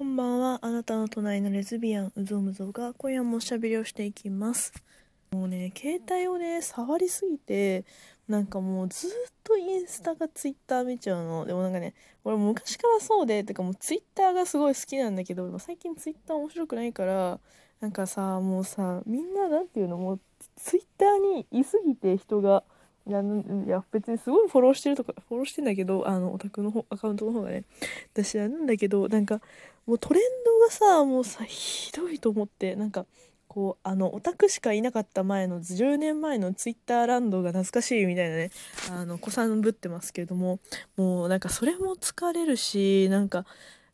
こんばんは。あなたの隣のレズビアン、うぞむぞが今夜もおしゃべりをしていきます。もうね、携帯をね、触りすぎて、なんかもうずっとインスタかツイッター見ちゃうの。でもなんかね、俺昔からそうで、てかもうツイッターがすごい好きなんだけど、でも最近ツイッター面白くないから、なんかさ、もうさ、みんななんていうの、もうツイッターにいすぎて人が、いやいや別にすごいフォローしてるとかフォローしてんだけどあのオタクのアカウントの方がね私はなんだけどなんかもうトレンドがさもうさひどいと思ってなんかこうあのオタクしかいなかった前の10年前のツイッターランドが懐かしいみたいなねあの子さんぶってますけれどももうなんかそれも疲れるしなんか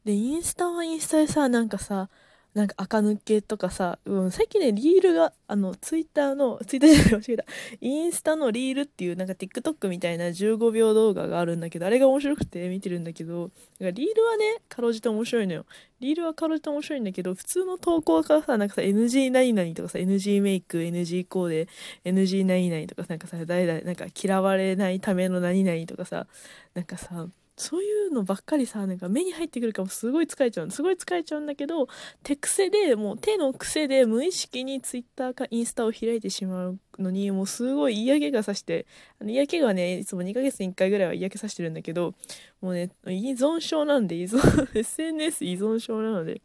でインスタはインスタでさなんかさなんか垢抜けとかさ、うん、最近ね、リールが、あの、ツイッターの、ツイッターじゃない、間違えた。インスタのリールっていう、なんか TikTok みたいな15秒動画があるんだけど、あれが面白くて見てるんだけど、なんかリールはね、かろうじて面白いのよ。リールはかろうじて面白いんだけど、普通の投稿からさ、なんかさ、NG 何々とかさ、NG メイク、NG コーデ、NG 何々とかさ、なんかさ、誰々、なんか嫌われないための何々とかさ、なんかさ、そういうのばっかりさ、なんか目に入ってくるからすごい疲れちゃう。すごい疲れちゃうんだけど、手癖で、もう手の癖で無意識にツイッターかインスタを開いてしまうのに、もうすごい嫌気がさして、嫌気がね、いつも2ヶ月に1回ぐらいは嫌気さしてるんだけど、もうね、依存症なんで、依存、SNS 依存症なので、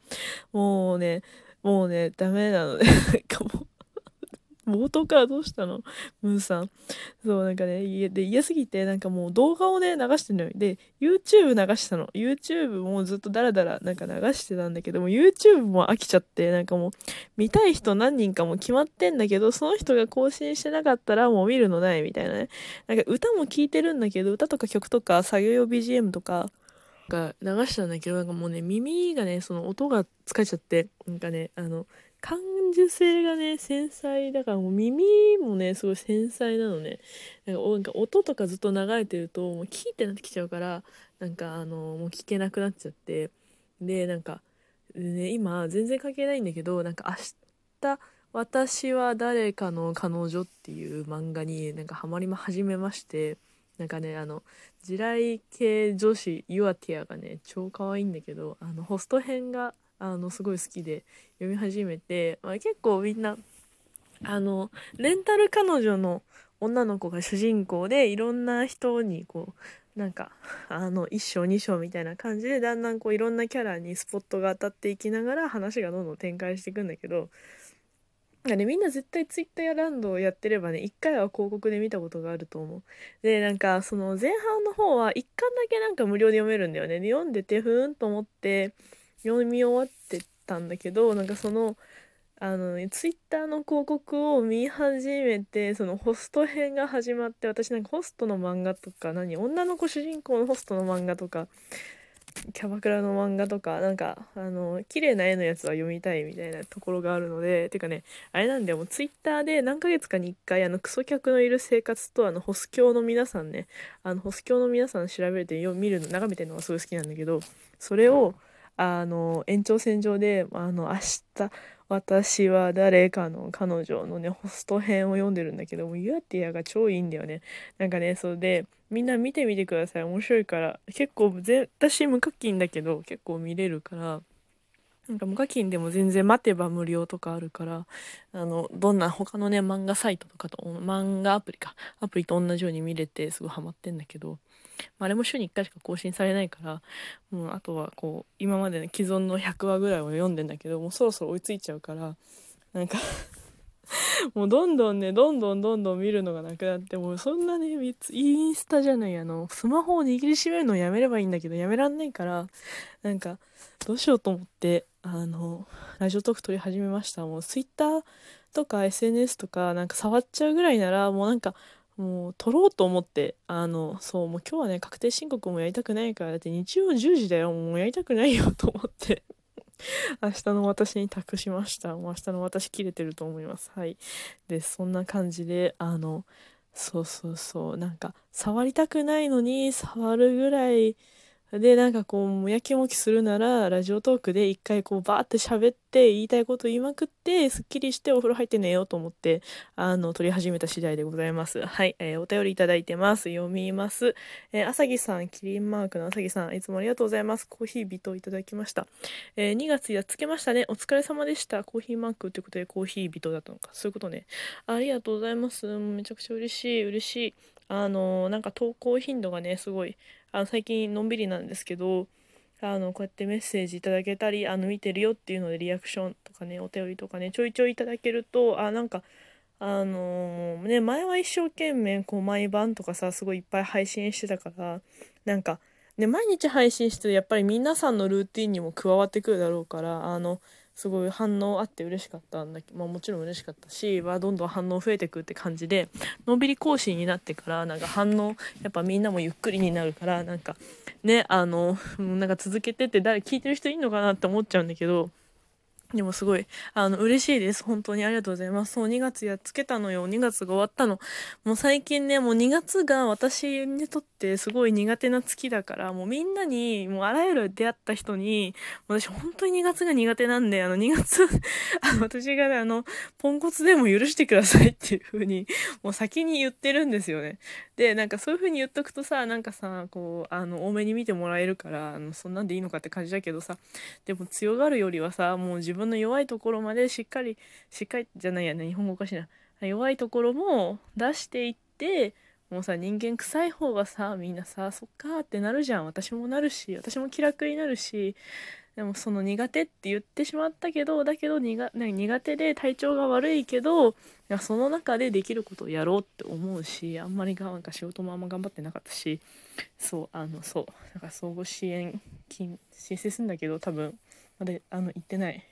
もうね、もうね、ダメなので、かも、冒頭からどうしたの？ムーさん。そう、なんかね、家で嫌すぎて、なんかもう動画をね、流してるのよ。で、YouTube 流したの。YouTube もずっとダラダラなんか流してたんだけども、YouTube も飽きちゃって、なんかもう、見たい人何人かも決まってんだけど、その人が更新してなかったらもう見るのないみたいなね。なんか歌も聴いてるんだけど、歌とか曲とか作業用 BGM とか、が流したんだけど、なんかもうね、耳がね、その音が疲れちゃって、なんかね、あの、感受性がね、繊細だからもう耳もね、すごい繊細なのね。なんか音とかずっと流れてると、もうキーってなってきちゃうから、なんかあの、もう聞けなくなっちゃって。で、なんか、ね、今全然関係ないんだけど、なんか明日、私は誰かの彼女っていう漫画になんかハマりも始めまして、なんかね、あの、地雷系女子、ユアティアがね、超可愛いんだけど、あの、ホスト編が、あの、すごい好きで読み始めて、まあ、結構みんな、あの、レンタル彼女の女の子が主人公で、いろんな人にこう、なんか、あの、一章二章みたいな感じで、だんだんこう、いろんなキャラにスポットが当たっていきながら、話がどんどん展開していくんだけど、なんかね、みんな絶対ツイッターやランドをやってればね、一回は広告で見たことがあると思う。で、なんか、その前半の方は一巻だけなんか無料で読めるんだよね。で、読んでて、ふーんと思って、読み終わってたんだけど、なんかその、あのね、ツイッターの広告を見始めて、そのホスト編が始まって、私なんかホストの漫画とか、何女の子主人公のホストの漫画とか、キャバクラの漫画とか、なんか、あの、綺麗な絵のやつは読みたいみたいなところがあるので、てかね、あれなんだよ、もうツイッターで何ヶ月かに一回、あの、クソ客のいる生活と、あの、ホス教の皆さんね、あの、ホス教の皆さん調べてよ見るの、眺めてるのがすごい好きなんだけど、それを、あの、延長線上で、あの、明日、私は誰かの彼女のね、ホスト編を読んでるんだけども、ユアティアが超いいんだよね。なんかね、それで、みんな見てみてください。面白いから。結構ぜ、私無課金だけど、結構見れるから、なんか無課金でも全然待てば無料とかあるから、あの、どんな他のね、漫画サイトとかと、漫画アプリか、アプリと同じように見れて、すごいハマってんだけど、まあ、れも週に1回しか更新されないから、もうあとはこう、今までの既存の100話ぐらいを読んでんだけど、もうそろそろ追いついちゃうから、なんか もうどんどんね、どんどんどんどん見るのがなくなって、もうそんなね、インスタじゃない、あの、スマホを握りしめるのやめればいいんだけど、やめらんないから、なんか、どうしようと思って、あの、ラジオトーク撮り始めました。もう、ツイッターとか SNS とか、なんか触っちゃうぐらいなら、もうなんか、もう取ろうと思って、あの、そう、もう今日はね、確定申告もやりたくないから、だって日曜10時だよ、もうやりたくないよと思って。明日の私に託しました。もう明日の私切れてると思います。はい。で、そんな感じで、あの、そうそうそう、なんか、触りたくないのに、触るぐらい、でなんかこうもやきもきするならラジオトークで一回こうバーって喋って言いたいこと言いまくってすっきりしてお風呂入って寝ようと思ってあの撮り始めた次第でございます。はい、えー、お便りいただいてます。読みます、えー、朝木さんキリンマークの朝木さんいつもありがとうございます。コーヒービトいただきました、えー、2月やっつけましたね。お疲れ様でした。コーヒーマークということでコーヒービトだったのか。そういうことね。ありがとうございます。めちゃくちゃ嬉しい嬉しい。あのなんか投稿頻度がねすごいあの最近のんびりなんですけどあのこうやってメッセージいただけたりあの見てるよっていうのでリアクションとかねお便りとかねちょいちょいいただけるとあなんかあのー、ね前は一生懸命こう毎晩とかさすごいいっぱい配信してたからなんかね毎日配信してやっぱり皆さんのルーティンにも加わってくるだろうからあのすごい反応あって嬉しかったんだけど、まあ、もちろん嬉しかったし、まあ、どんどん反応増えてくって感じでのんびり講師になってからなんか反応やっぱみんなもゆっくりになるからなんかねあのなんか続けてって誰聞いてる人いんのかなって思っちゃうんだけどでもすごい、あの、嬉しいです。本当にありがとうございます。そう、2月やっつけたのよ。2月が終わったの。もう最近ね、もう2月が私にとってすごい苦手な月だから、もうみんなに、もうあらゆる出会った人に、私本当に2月が苦手なんで、あの2月 あの、私がね、あの、ポンコツでも許してくださいっていう風に、もう先に言ってるんですよね。で、なんかそういう風に言っとくとさ、なんかさ、こう、あの、多めに見てもらえるから、あの、そんなんでいいのかって感じだけどさ、でも強がるよりはさ、もう自分分の弱いところまでしっかりしっかりじゃないやね日本語おかしいな。弱いところも出していってもうさ人間臭い方がさみんなさそっかってなるじゃん。私もなるし私も気楽になるしでもその苦手って言ってしまったけどだけど苦手で体調が悪いけどその中でできることをやろうって思うしあんまりがなんか仕事もあんま頑張ってなかったしそうあのそうなんか総合支援金申請するんだけど多分。まだあの行ってない。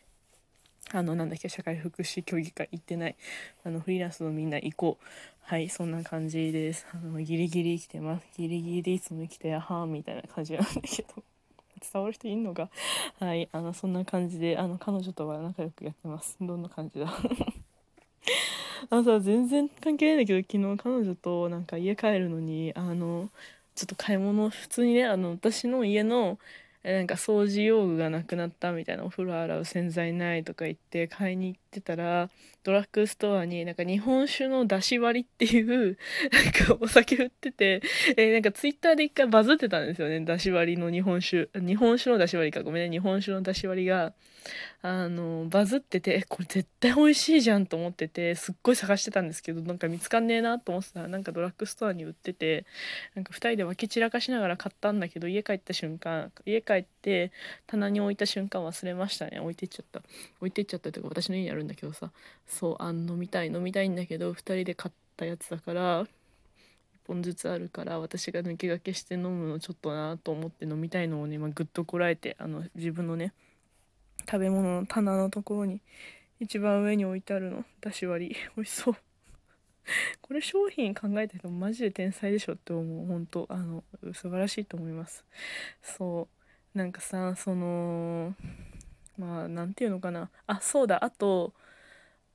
あの、なんだっけ、社会福祉協議会行ってない。あの、フリーランスのみんな行こう。はい、そんな感じです。あの、ギリギリ生きてます。ギリギリでいつも生きて、はーみたいな感じなんだけど。伝わる人いんのか？はい、あの、そんな感じで、あの、彼女とは仲良くやってます。どんな感じだ？あのさ、全然関係ないんだけど、昨日彼女となんか家帰るのに、あの、ちょっと買い物、普通にね、あの、私の家の、なんか掃除用具がなくなったみたいなお風呂洗う洗剤ないとか言って買いに行ってたらドラッグストアになんか日本酒の出し割りっていう なんかお酒売ってて、えー、なんかツイッターで一回バズってたんですよね出し割りの日本酒。日本酒の出し割りか。ごめんね。日本酒の出し割りがあのバズっててこれ絶対美味しいじゃんと思っててすっごい探してたんですけどなんか見つかんねえなと思ってたらなんかドラッグストアに売っててなんか2人で分け散らかしながら買ったんだけど家帰った瞬間家帰って棚に置いた瞬間忘れましたね。置いてっちゃった。置いてっちゃったというか私の家にあるんだけどさ。そうあの飲みたい飲みたいんだけど2人で買ったやつだから1本ずつあるから私が抜け駆けして飲むのちょっとなと思って飲みたいのをね、まあ、ぐっとこらえてあの自分のね食べ物の棚のところに一番上に置いてあるの。だし割り。美味しそう。これ商品考えてるのマジで天才でしょって思う。本当あの素晴らしいと思います。そう。なんかさそのまあ何て言うのかな。あそうだ。あと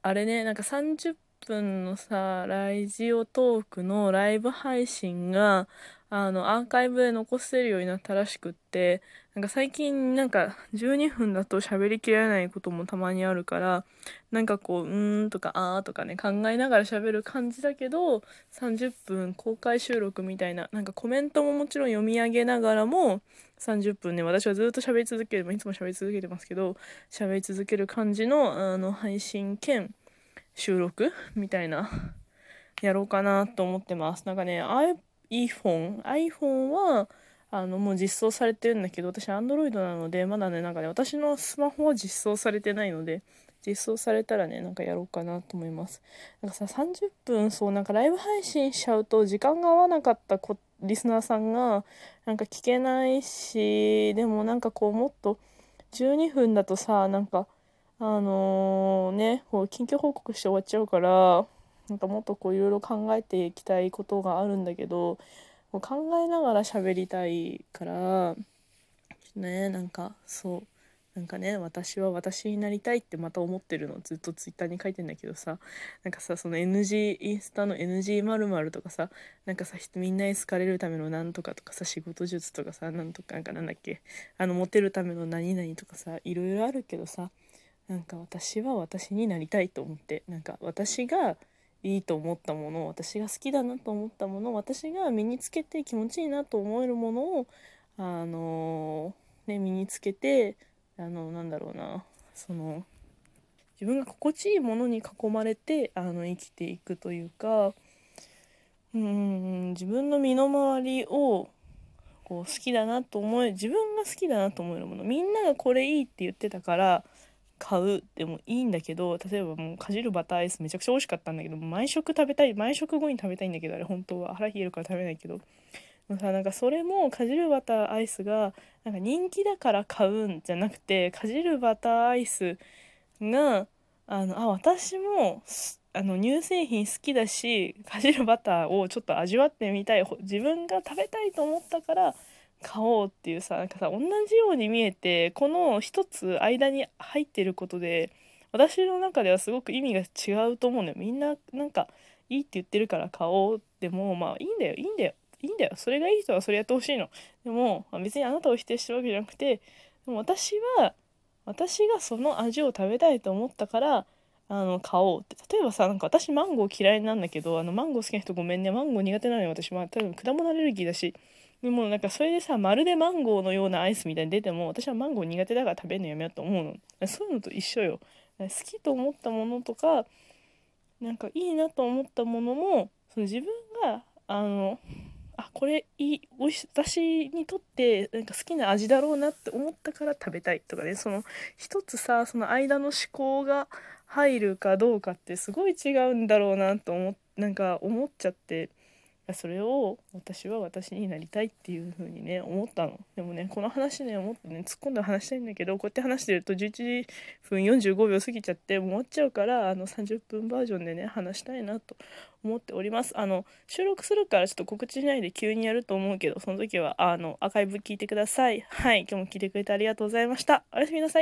あれねなんか30分のさラジオトークのライブ配信があのアーカイブで残せるようになったらしくってなんか最近なんか12分だと喋りきれないこともたまにあるからなんかこう「うーん」とか「あー」とかね考えながら喋る感じだけど30分公開収録みたいななんかコメントももちろん読み上げながらも30分ね私はずっと喋り続けるいつも喋り続けてますけど喋り続ける感じのあの配信兼収録みたいなやろうかなと思ってます。なんかね iPhone iPhone はあのもう実装されてるんだけど私 Android なのでまだねなんかね私のスマホは実装されてないので実装されたらねなんかやろうかなと思います。なんかさ30分そうなんかライブ配信しちゃうと時間が合わなかったこリスナーさんがなんか聞けないしでもなんかこうもっと12分だとさなんかあのー、ねこう近況報告して終わっちゃうからなんかもっとこういろいろ考えていきたいことがあるんだけどこう考えながら喋りたいからねなんかそうなんかね私は私になりたいってまた思ってるのずっとツイッターに書いてんだけどさなんかさその NG インスタの NG○○ とかさなんかさみんなに好かれるためのなんとかとかさ仕事術とかさなんとかなんかなんだっけあのモテるための何々とかさいろいろあるけどさなんか私は私になりたいと思ってなんか私がいいと思ったもの私が好きだなと思ったもの私が身につけて気持ちいいなと思えるものをあのー、ね身につけてあのなんだろうなその自分が心地いいものに囲まれてあの生きていくというかうん自分の身の回りをこう好きだなと思え自分が好きだなと思えるものみんながこれいいって言ってたから買うでもいいんだけど例えばもうかじるバターアイスめちゃくちゃ美味しかったんだけど毎食食べたい毎食後に食べたいんだけどあれ本当は。腹冷えるから食べないけど。さなんかそれもかじるバターアイスがなんか人気だから買うんじゃなくてかじるバターアイスがあのあ私もあの乳製品好きだしかじるバターをちょっと味わってみたい。自分が食べたいと思ったから買おうっていうさなんかさ同じように見えてこの一つ間に入ってることで私の中ではすごく意味が違うと思うのよ。みんななんかいいって言ってるから買おうでもまあいいんだよいいんだよいいんだよ。それがいい人はそれやってほしいの。でも、まあ、別にあなたを否定してるわけじゃなくてでも私は私がその味を食べたいと思ったからあの買おうって。例えばさなんか私マンゴー嫌いなんだけどあのマンゴー好きな人ごめんね。マンゴー苦手なのよ私。は多分果物アレルギーだし。でもなんかそれでさまるでマンゴーのようなアイスみたいに出ても私はマンゴー苦手だから食べるのやめようと思うの。そういうのと一緒よ。好きと思ったものとかなんかいいなと思ったものもその自分があのあこれいいおいし私にとってなんか好きな味だろうなって思ったから食べたいとかね。その一つさその間の思考が入るかどうかってすごい違うんだろうなと思なんか思っちゃって。それを私は私になりたいっていう風にね思ったの。でもねこの話ねもっとね突っ込んで話したいんだけどこうやって話してると11分45秒過ぎちゃってもう終わっちゃうからあの30分バージョンでね話したいなと思っております。あの収録するからちょっと告知しないで急にやると思うけどその時はあのアーカイブ聞いてください。はい今日も聞いてくれてありがとうございました。おやすみなさい。